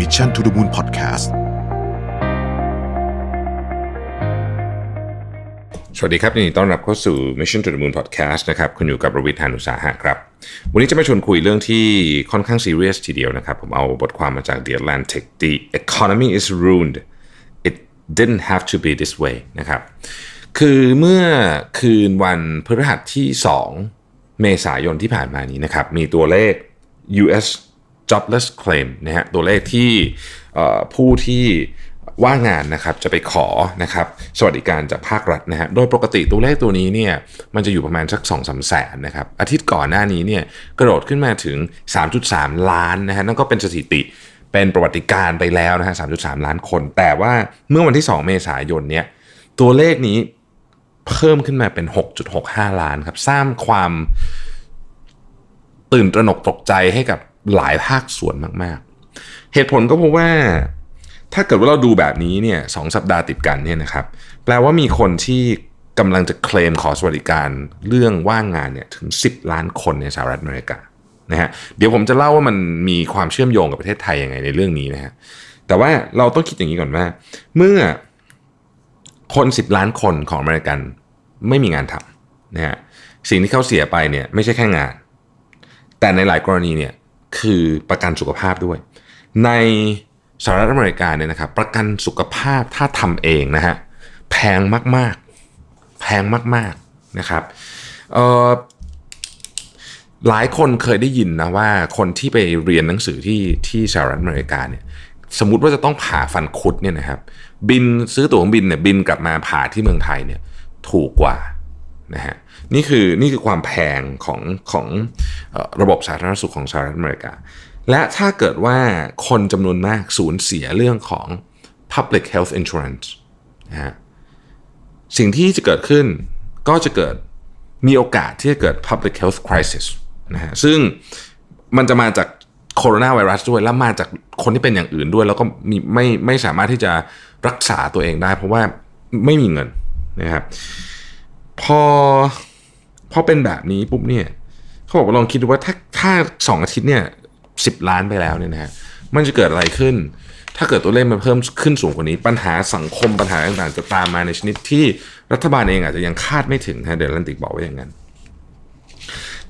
Mission to the Moon Podcast สวัสดีครับยินดีต้อนรับเข้าสู่ Mission to the Moon Podcast นะครับ คุณอยู่กับประวิทยานุสาหะครับ วันนี้จะมาชวนคุยเรื่องที่ค่อนข้างซีเรียสทีเดียวนะครับ ผมเอาบทความมาจาก The Atlantic The economy is ruined it didn't have to be this way นะครับ คือเมื่อคืนวันพฤหัสที่ 2 เมษายนที่ผ่านมานี้นะครับ มีตัวเลข US jobless claim นะฮะตัวเลขที่ผู้ที่ว่างงานนะครับจะไปขอนะครับสวัสดิการจากภาครัฐนะฮะโดยปกติตัวเลขตัวนี้เนี่ยมันจะอยู่ประมาณสัก2องสาแสนนะครับอาทิตย์ก่อนหน้านี้เนี่ยกระโดดขึ้นมาถึง 3.3 ล้านนะฮะนั่นก็เป็นสถิติเป็นประวัติการไปแล้วนะฮะ3.3ล้านคน แต่ว่าเมื่อวันที่ 2 เมษายนเนี่ยตัวเลขนี้เพิ่มขึ้นมาเป็น 6.65 ล้านครับสร้างความตื่นตระหนกตกใจให้กับ หลายภาคส่วนมากๆ เหตุผลก็เพราะว่าถ้าเกิดว่าเราดูแบบนี้เนี่ยสองสัปดาห์ติดกันเนี่ยนะครับแปลว่ามีคนที่กำลังจะเคลมขอสวัสดิการเรื่องว่างงานเนี่ยถึง 10 ล้านคนในสหรัฐอเมริกานะฮะเดี๋ยวผมจะเล่าว่ามันมีความเชื่อมโยงกับประเทศไทยยังไงในเรื่องนี้นะฮะแต่ว่าเราต้องคิดอย่างนี้ก่อนว่า เมื่อคน 10 ล้านคนของอเมริกันไม่มีงานทำนะฮะสิ่งที่เขาเสียไปเนี่ยไม่ใช่แค่งาน แต่ในหลายกรณีเนี่ย คือประกันสุขภาพด้วย ในสหรัฐอเมริกาเนี่ยนะครับประกันสุขภาพถ้าทำเองนะฮะแพงมากๆ แพงมากๆนะครับหลายคนเคยได้ยินนะว่าคนที่ไปเรียนหนังสือที่ที่สหรัฐอเมริกาเนี่ยสมมติว่าจะต้องผ่าฟันคุดเนี่ยนะครับบินซื้อตั๋วบินเนี่ยบินกลับมาผ่าที่เมืองไทยเนี่ยถูกกว่า นะฮะนี่คือนี่คือความแพงของของระบบสาธารณสุขของสหรัฐอเมริกา และถ้าเกิดว่าคนจำนวนมากสูญเสียเรื่องของ public health insurance นะฮะสิ่งที่จะเกิดขึ้นก็จะเกิดมีโอกาสที่จะเกิด public health crisis นะฮะซึ่งมันจะมาจากโคโรนาไวรัสด้วย แล้วมาจากคนที่เป็นอย่างอื่นด้วย แล้วก็มีไม่ไม่สามารถที่จะรักษาตัวเองได้ เพราะว่าไม่มีเงินนะครับ พอพอเป็นแบบนี้ปุ๊บเนี่ยเขาบอกว่าลองคิดดูว่าถ้าถ้าสองอาทิตย์เนี่ยสิบล้านไปแล้วเนี่ยนะฮะมันจะเกิดอะไรขึ้น ถ้าเกิดตัวเลขมันเพิ่มขึ้นสูงกว่านี้ ปัญหาสังคมปัญหาต่างๆ จะตามมาในชนิดที่รัฐบาลเองอาจจะยังคาดไม่ถึงนะ The Atlantic บอกไว้อย่างนั้น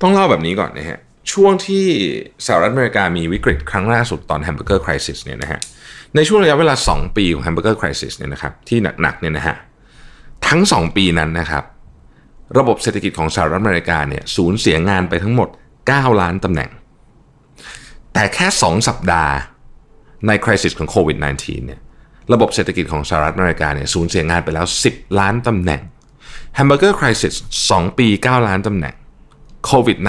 ต้องเล่าแบบนี้ก่อนนะฮะช่วงที่สหรัฐอเมริกามีวิกฤตครั้งล่าสุดตอนแฮมเบอร์เกอร์ crisis เนี่ยนะฮะในช่วงระยะเวลา 2 ปีของแฮมเบอร์เกอร์ crisis เนี่ยนะครับที่หนักๆเนี่ยนะฮะทั้ง 2 ปีนั้นนะครับ ระบบเศรษฐกิจของสหรัฐอเมริกาเนี่ยสูญเสียงานไปทั้งหมด 9 ล้านตำแหน่ง แต่แค่ 2 สัปดาห์ใน crisis ของโควิด -19 เนี่ยระบบเศรษฐกิจของสหรัฐอเมริกาเนี่ยสูญเสียงานไปแล้ว 10 ล้านตำแหน่งแฮมเบอร์เกอร์คริสิส2ปี 9 ล้านตำแหน่งโควิด -19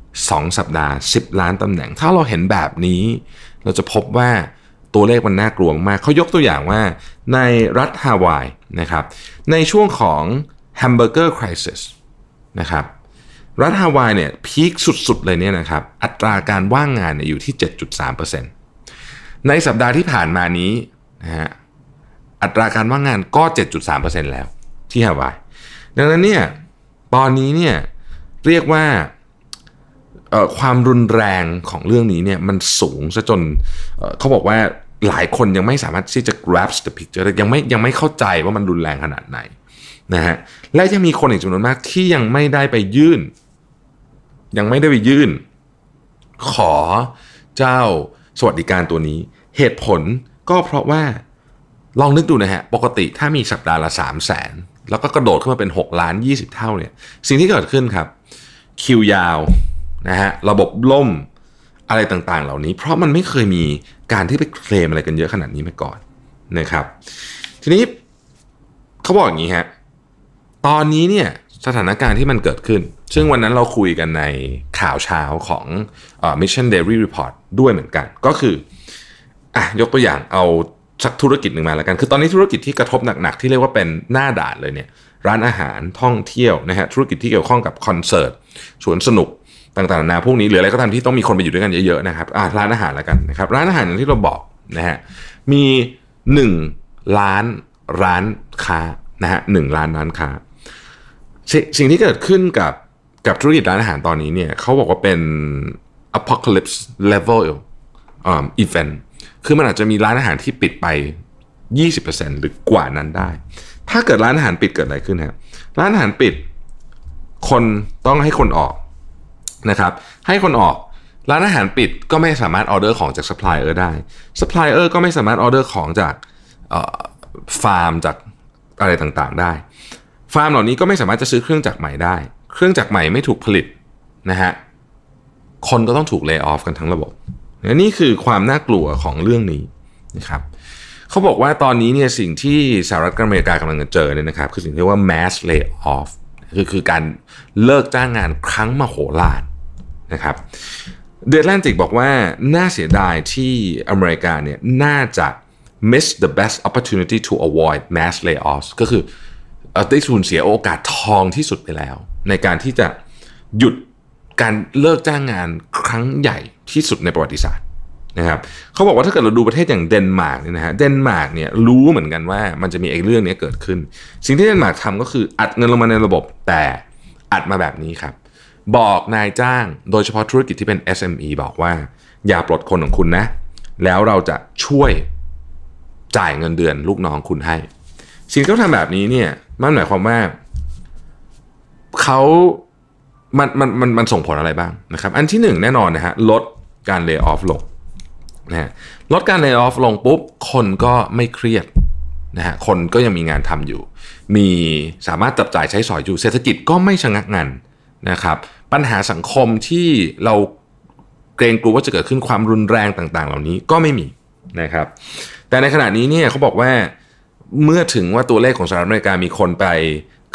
2 สัปดาห์ 10 ล้านตำแหน่ง ถ้าเราเห็นแบบนี้ เราจะพบว่าตัวเลขมันน่ากลัวมาก เขายกตัวอย่างว่าในรัฐฮาวายนะครับ ในช่วงของ Hamburger Crisis นะครับรัฐฮาวายเนี่ยพีคสุดๆเลยเนี่ยนะครับอัตราการว่างงานเนี่ยอยู่ที่ 7.3%ในสัปดาห์ที่ผ่านมานี้นะฮะอัตราการว่างงานก็ 7.3%แล้วที่ฮาวาย ดังนั้นเนี่ยตอนนี้เนี่ยเรียกว่าความรุนแรงของเรื่องนี้เนี่ยมันสูงซะจนเเขาบอกว่าหลายคนยังไม่สามารถที่จะ grasp the picture ยังไม่ยังไม่เข้าใจว่ามันรุนแรงขนาดไหน นะฮะและยังมีคนอีกจำนวนมากที่ยังไม่ได้ไปยื่น ยังไม่ได้ไปยื่น ขอเจ้าสวัสดิการตัวนี้ เหตุผลก็เพราะว่าลองนึกดูนะฮะ ปกติถ้ามีสัปดาห์ละ3 0 0แสนแล้วก็กระโดดขึ้นมาเป็น 6 ล้าน 20 เท่าเนี่ย สิ่งที่เกิดขึ้นครับ คิวยาวนะฮะ ระบบล่มอะไรต่างๆ เหล่านี้ เพราะมันไม่เคยมีการที่ไปเคลมอะไรกันเยอะขนาดนี้มาก่อนนะครับ ทีนี้เขาบอกอย่างนี้ฮะ ตอนนี้เนี่ยสถานการณ์ที่มันเกิดขึ้น ซึ่งวันนั้นเราคุยกันในข่าวเช้าของอ Mission Daily Report ด้วยเหมือนกัน ก็คืออะยกตัวอย่างเอาสักธุรกิจหนึ่งมาแล้วกัน คือตอนนี้ธุรกิจที่กระทบหนักๆ ที่เรียกว่าเป็นหน้าด่านเลยเนี่ย ร้านอาหารท่องเที่ยวนะฮะธุรกิจที่เกี่ยวข้องกับคอนเสิร์ตสวนสนุกต่างๆนานาพวกนี้หรืออะไรก็ตามที่ต้องมีคนไปอยู่ด้วยกันเยอะๆนะครับอะร้านอาหารแล้วกันนะครับร้านอาหารอย่างที่เราบอกนะฮะมี 1 ล้านร้านค้านะฮะหนึ่งล้านร้านค้า สสิ่งที่เกิดขึ้นกับกับธุรกิจร้านอาหารตอนนี้เนี่ยเขาบอกว่าเป็น apocalypse level event คือมันอาจจะมีร้านอาหารที่ปิดไป 20%หรือกว่านั้นได้ ถ้าเกิดร้านอาหารปิดเกิดอะไรขึ้นฮะร้านอาหารปิด คนต้องให้คนออกนะครับ ให้คนออกร้านอาหารปิดก็ไม่สามารถออเดอร์ของจากซัพพลายเออร์ได้ซัพพลายเออร์ก็ไม่สามารถออเดอร์ของจากฟาร์มจากอะไรต่างๆได้ ฟาร์มเหล่านี้ก็ไม่สามารถจะซื้อเครื่องจักรใหม่ได้ เครื่องจักรใหม่ไม่ถูกผลิตนะฮะคนก็ต้องถูก layoff กันทั้งระบบและนี่คือความน่ากลัวของเรื่องนี้นะครับเขาบอกว่าตอนนี้เนี่ยสิ่งที่สหรัฐอเมริกากำลังจะเจอเนี่ยนะครับคือสิ่งที่ว่า mass layoff คือคือการเลิกจ้างงานครั้งมโหฬารนะครับ The Atlantic บอกว่าน่าเสียดายที่อเมริกาเนี่ยน่าจะ miss the best opportunity to avoid mass layoffs ก็คือ ได้สูญเสียโอกาสทองที่สุดไปแล้ว ในการที่จะหยุดการเลิกจ้างงานครั้งใหญ่ที่สุดในประวัติศาสตร์นะครับเขาบอกว่าถ้าเกิดเราดูประเทศอย่างเดนมาร์กเนี่ยนะฮะเดนมาร์กเนี่ยรู้เหมือนกันว่ามันจะมีไอ้เรื่องนี้เกิดขึ้น สิ่งที่เดนมาร์กทำก็คืออัดเงินลงมาในระบบแต่อัดมาแบบนี้ครับ บอกนายจ้างโดยเฉพาะธุรกิจที่เป็น SME บอกว่า อย่าปลดคนของคุณนะ แล้วเราจะช่วยจ่ายเงินเดือนลูกน้องคุณให้ สิ่งที่เขาทำแบบนี้เนี่ย มันหมายความว่าเขามันมันมันมันส่งผลอะไรบ้างนะครับ อันที่หนึ่งแน่นอนนะฮะลดการเลิกออฟลงนะฮะลดการเลิกออฟลงปุ๊บ คนก็ไม่เครียดนะฮะคนก็ยังมีงานทำอยู่ มีสามารถจับจ่ายใช้สอยอยู่เศรษฐกิจก็ไม่ชะงักงันนะครับ ปัญหาสังคมที่เราเกรงกลัวว่าจะเกิดขึ้นความรุนแรงต่างๆ เหล่านี้ก็ไม่มีนะครับ แต่ในขณะนี้เนี่ยเขาบอกว่า เมื่อถึงว่าตัวเลขของสหรัฐอเมริกามีคนไป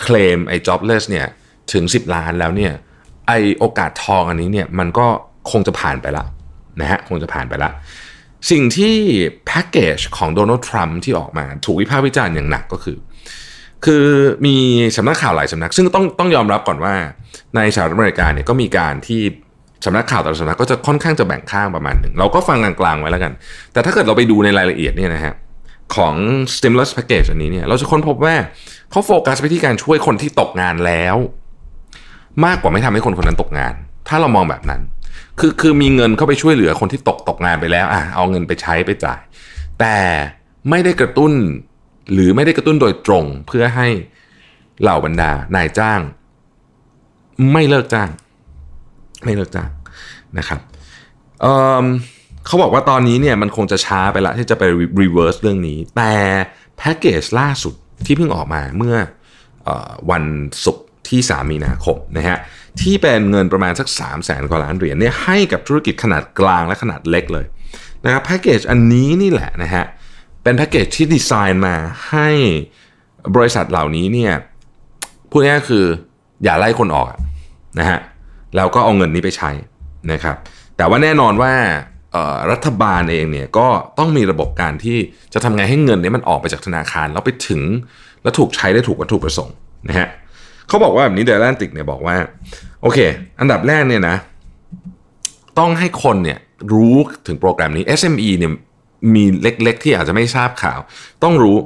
เคลมไอ้ jobless เนี่ยถึง 10 ล้านแล้วเนี่ยไอโอกาสทองอันนี้เนี่ยมันก็คงจะผ่านไปละนะฮะคงจะผ่านไปละ สิ่งที่แพ็กเกจของโดนัลด์ทรัมป์ที่ออกมาถูกวิพากษ์วิจารณ์อย่างหนักก็คือ คือมีสำนักข่าวหลายสำนัก ซึ่งต้องต้องยอมรับก่อนว่าในสหรัฐอเมริกาเนี่ยก็มีการที่สำนักข่าวแต่ละสำนักก็จะค่อนข้างจะแบ่งข้างประมาณหนึ่งเราก็ฟังกลางๆไว้แล้วกัน แต่ถ้าเกิดเราไปดูในรายละเอียดเนี่ยนะฮะ ของ stimulus package อันนี้เนี่ยเราจะค้นพบว่าเขาโฟกัสไปที่การช่วยคนที่ตกงานแล้ว มากกว่าไม่ทำให้คนคนนั้นตกงาน ถ้าเรามองแบบนั้น คือคือมีเงินเข้าไปช่วยเหลือคนที่ตกตกงานไปแล้วอะเอาเงินไปใช้ไปจ่าย แต่ไม่ได้กระตุ้นหรือไม่ได้กระตุ้นโดยตรงเพื่อให้เหล่าบรรดานายจ้าง ไม่เลิกจ้าง ไม่เลิกจ้างนะครับ เขาบอกว่าตอนนี้เนี่ยมันคงจะช้าไปละที่จะไป reverse เรื่องนี้ แต่แพ็กเกจล่าสุดที่เพิ่งออกมาเมื่ออวันศุกร์ที่ 3 มีนาคมนะฮะที่เป็นเงินประมาณสัก 3 0 0แสนกว่าล้านเหรียญเนี่ยให้กับธุรกิจขนาดกลางและขนาดเล็กเลยนะครับแพ็กเกจอันนี้นี่แหละนะฮะเป็นแพ็กเกจที่ดีไซน์มาให้บริษัทเหล่านี้เนี่ยพูดง่ายๆคืออย่าไล่คนออกนะฮะแล้วก็เอาเงินนี้ไปใช้นะครับแต่ว่าแน่นอนว่า รัฐบาลเองเนี่ยก็ต้องมีระบบการที่จะทำไงให้เงินนี้มันออกไปจากธนาคาร แล้วไปถึงแล้วถูกใช้ได้ถูกวัตถุประสงค์นะฮะเขาบอกว่าแบบนี้เดลแลนติกเนี่ยบอกว่า โอเค อันดับแรกเนี่ยนะต้องให้คนเนี่ยรู้ถึงโปรแกรมนี้ SME เนี่ยมีเล็กๆ ที่อาจจะไม่ทราบข่าว ต้องรู้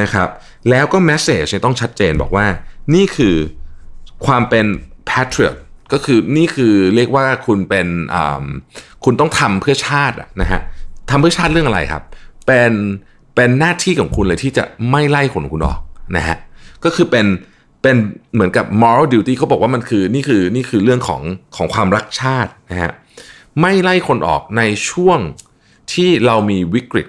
นะครับ แล้วก็แมสเซจต้องชัดเจนบอกว่านี่คือความเป็น patriot ก็คือนี่คือเรียกว่าคุณเป็นคุณต้องทำเพื่อชาตินะฮะทำเพื่อชาติเรื่องอะไรครับ เป็นเป็นหน้าที่ของคุณเลยที่จะไม่ไล่คนคุณออกนะฮะก็คือเป็นเป็นเหมือนกับ moral duty เขาบอกว่ามันคือนี่คือนี่คือเรื่องของของความรักชาตินะฮะไม่ไล่คนออกในช่วงที่เรามีวิกฤต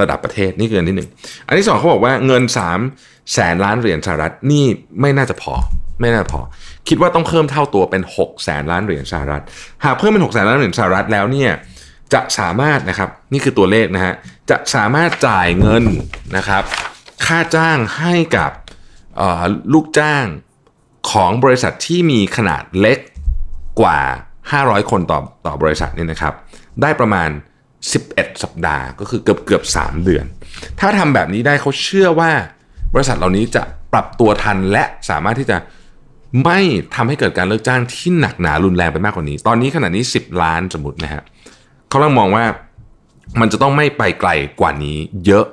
ระดับประเทศนี่คืออันที่หนึ่งอันที่สองเขาบอกว่าเงิน3แสนล้านเหรียญสหรัฐนี่ไม่น่าจะพอ ไม่น่าพอ คิดว่าต้องเพิ่มเท่าตัวเป็น6แสนล้านเหรียญสหรัฐ หากเพิ่มเป็น6แสนล้านเหรียญสหรัฐแล้วเนี่ยจะสามารถนะครับนี่คือตัวเลขนะฮะจะสามารถจ่ายเงินนะครับ ค่าจ้างให้กับลูกจ้างของบริษัทที่มีขนาดเล็กกว่า 500 คนต่อต่อบริษัทนี่นะครับ ได้ประมาณ 11 สัปดาห์ก็คือเกือบเกือบ3 เดือน ถ้าทำแบบนี้ได้เขาเชื่อว่าบริษัทเหล่านี้จะปรับตัวทันและสามารถที่จะ ไม่ทำให้เกิดการเลิกจ้างที่หนักหนารุนแรงไปมากกว่านี้ ตอนนี้ขนาดนี้ 10 ล้านสมมตินะฮะเขาต้องมองว่ามันจะต้องไม่ไปไกลกว่านี้เยอะ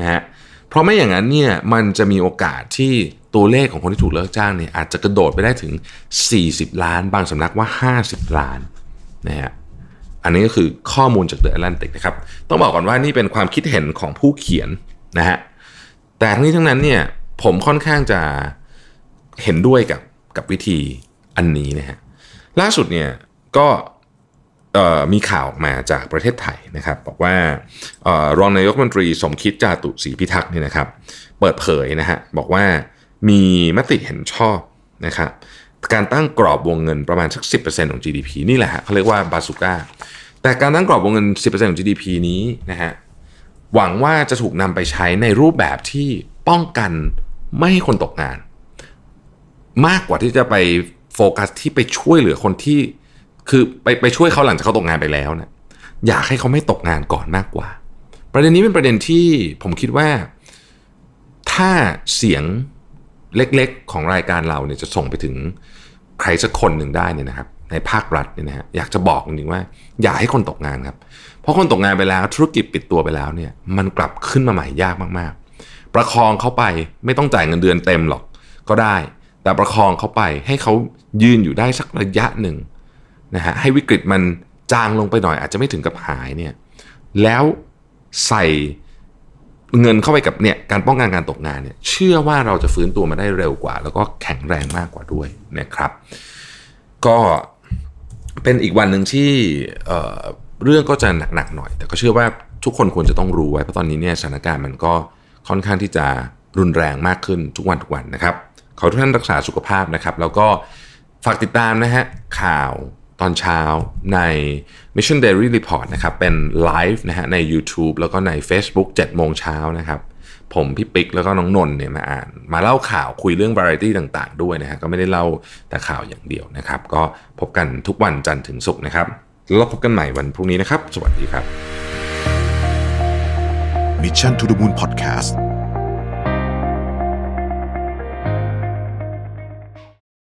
นะฮะเพราะไม่อย่างนั้นเนี่ยมันจะมีโอกาสที่ตัวเลขของคนที่ถูกเลิกจ้างเนี่ยอาจจะกระโดดไปได้ถึง 40 ล้าน บางสำนักว่า 50 ล้านนะฮะอันนี้ก็คือข้อมูลจาก The Atlantic นะครับ ต้องบอกก่อนว่านี่เป็นความคิดเห็นของผู้เขียนนะฮะแต่ทั้งนี้ทั้งนั้นเนี่ยผมค่อนข้างจะเห็นด้วยกับ กับวิธีอันนี้นะฮะล่าสุดเนี่ยก็มีข่าวออกมาจากประเทศไทยนะครับ บอกว่ารองนายกรัฐมนตรีสมคิดจาตุศรีพิทักษ์เนี่ยนะครับ เปิดเผยนะฮะบอกว่ามีมติเห็นชอบนะครับการตั้งกรอบวงเงินประมาณสัก 10%ของ GDP นี่แหละฮะเขาเรียกว่าบาสุก้าแต่การตั้งกรอบวงเงิน 10%ของ GDP นี้นะฮะหวังว่าจะถูกนำไปใช้ในรูปแบบที่ป้องกันไม่ให้คนตกงาน มากกว่าที่จะไปโฟกัสที่ไปช่วยเหลือคนที่ คือไปไปช่วยเขาหลังจากเขาตกงานไปแล้วนะอยากให้เขาไม่ตกงานก่อนมากกว่า ประเด็นนี้เป็นประเด็นที่ผมคิดว่า ถ้าเสียงเล็กๆ ของรายการเราเนี่ยจะส่งไปถึงใครสักคนหนึ่งได้เนี่ยนะครับ ในภาครัฐเนี่ยนะฮะอยากจะบอกจริงๆว่า อย่าให้คนตกงานครับ เพราะคนตกงานไปแล้วธุรกิจปิดตัวไปแล้วเนี่ย มันกลับขึ้นมาใหม่ยากมากๆ ประคองเขาไปไม่ต้องจ่ายเงินเดือนเต็มหรอกก็ได้ แต่ประคองเขาไปให้เขายืนอยู่ได้สักระยะหนึ่งนะฮะให้วิกฤตมันจางลงไปหน่อยอาจจะไม่ถึงกับหายเนี่ยแล้วใส่เงินเข้าไปกับเนี่ยการป้องกันการตกงานเนี่ยเชื่อว่าเราจะฟื้นตัวมาได้เร็วกว่า แล้วก็แข็งแรงมากกว่าด้วยนะครับ ก็เป็นอีกวันหนึ่งที่เเรื่องก็จะหนักๆหน่อย แต่ก็เชื่อว่าทุกคนควรจะต้องรู้ไว้เพราะตอนนี้เนี่ยสถานการณ์มันก็ค่อนข้างที่จะรุนแรงมากขึ้นทุกวันทุกวันนะครับ ขอทุกท่านรักษาสุขภาพนะครับ แล้วก็ฝากติดตามนะฮะข่าวตอนเช้าใน Mission Daily Report นะครับ เป็นไลฟ์นะฮะใน YouTube แล้วก็ใน Facebook 7โมงเช้านะครับ ผมพี่ปิ๊กแล้วก็น้องนนเนี่ยมาอ่าน มาเล่าข่าวคุยเรื่อง variety ต่างๆ ด้วยนะฮะก็ไม่ได้เล่าแต่ข่าวอย่างเดียวนะครับ ก็พบกันทุกวันจันทร์ถึงศุกร์นะครับ แล้วพบกันใหม่วันพรุ่งนี้นะครับ สวัสดีครับ Mission to the Moon Podcast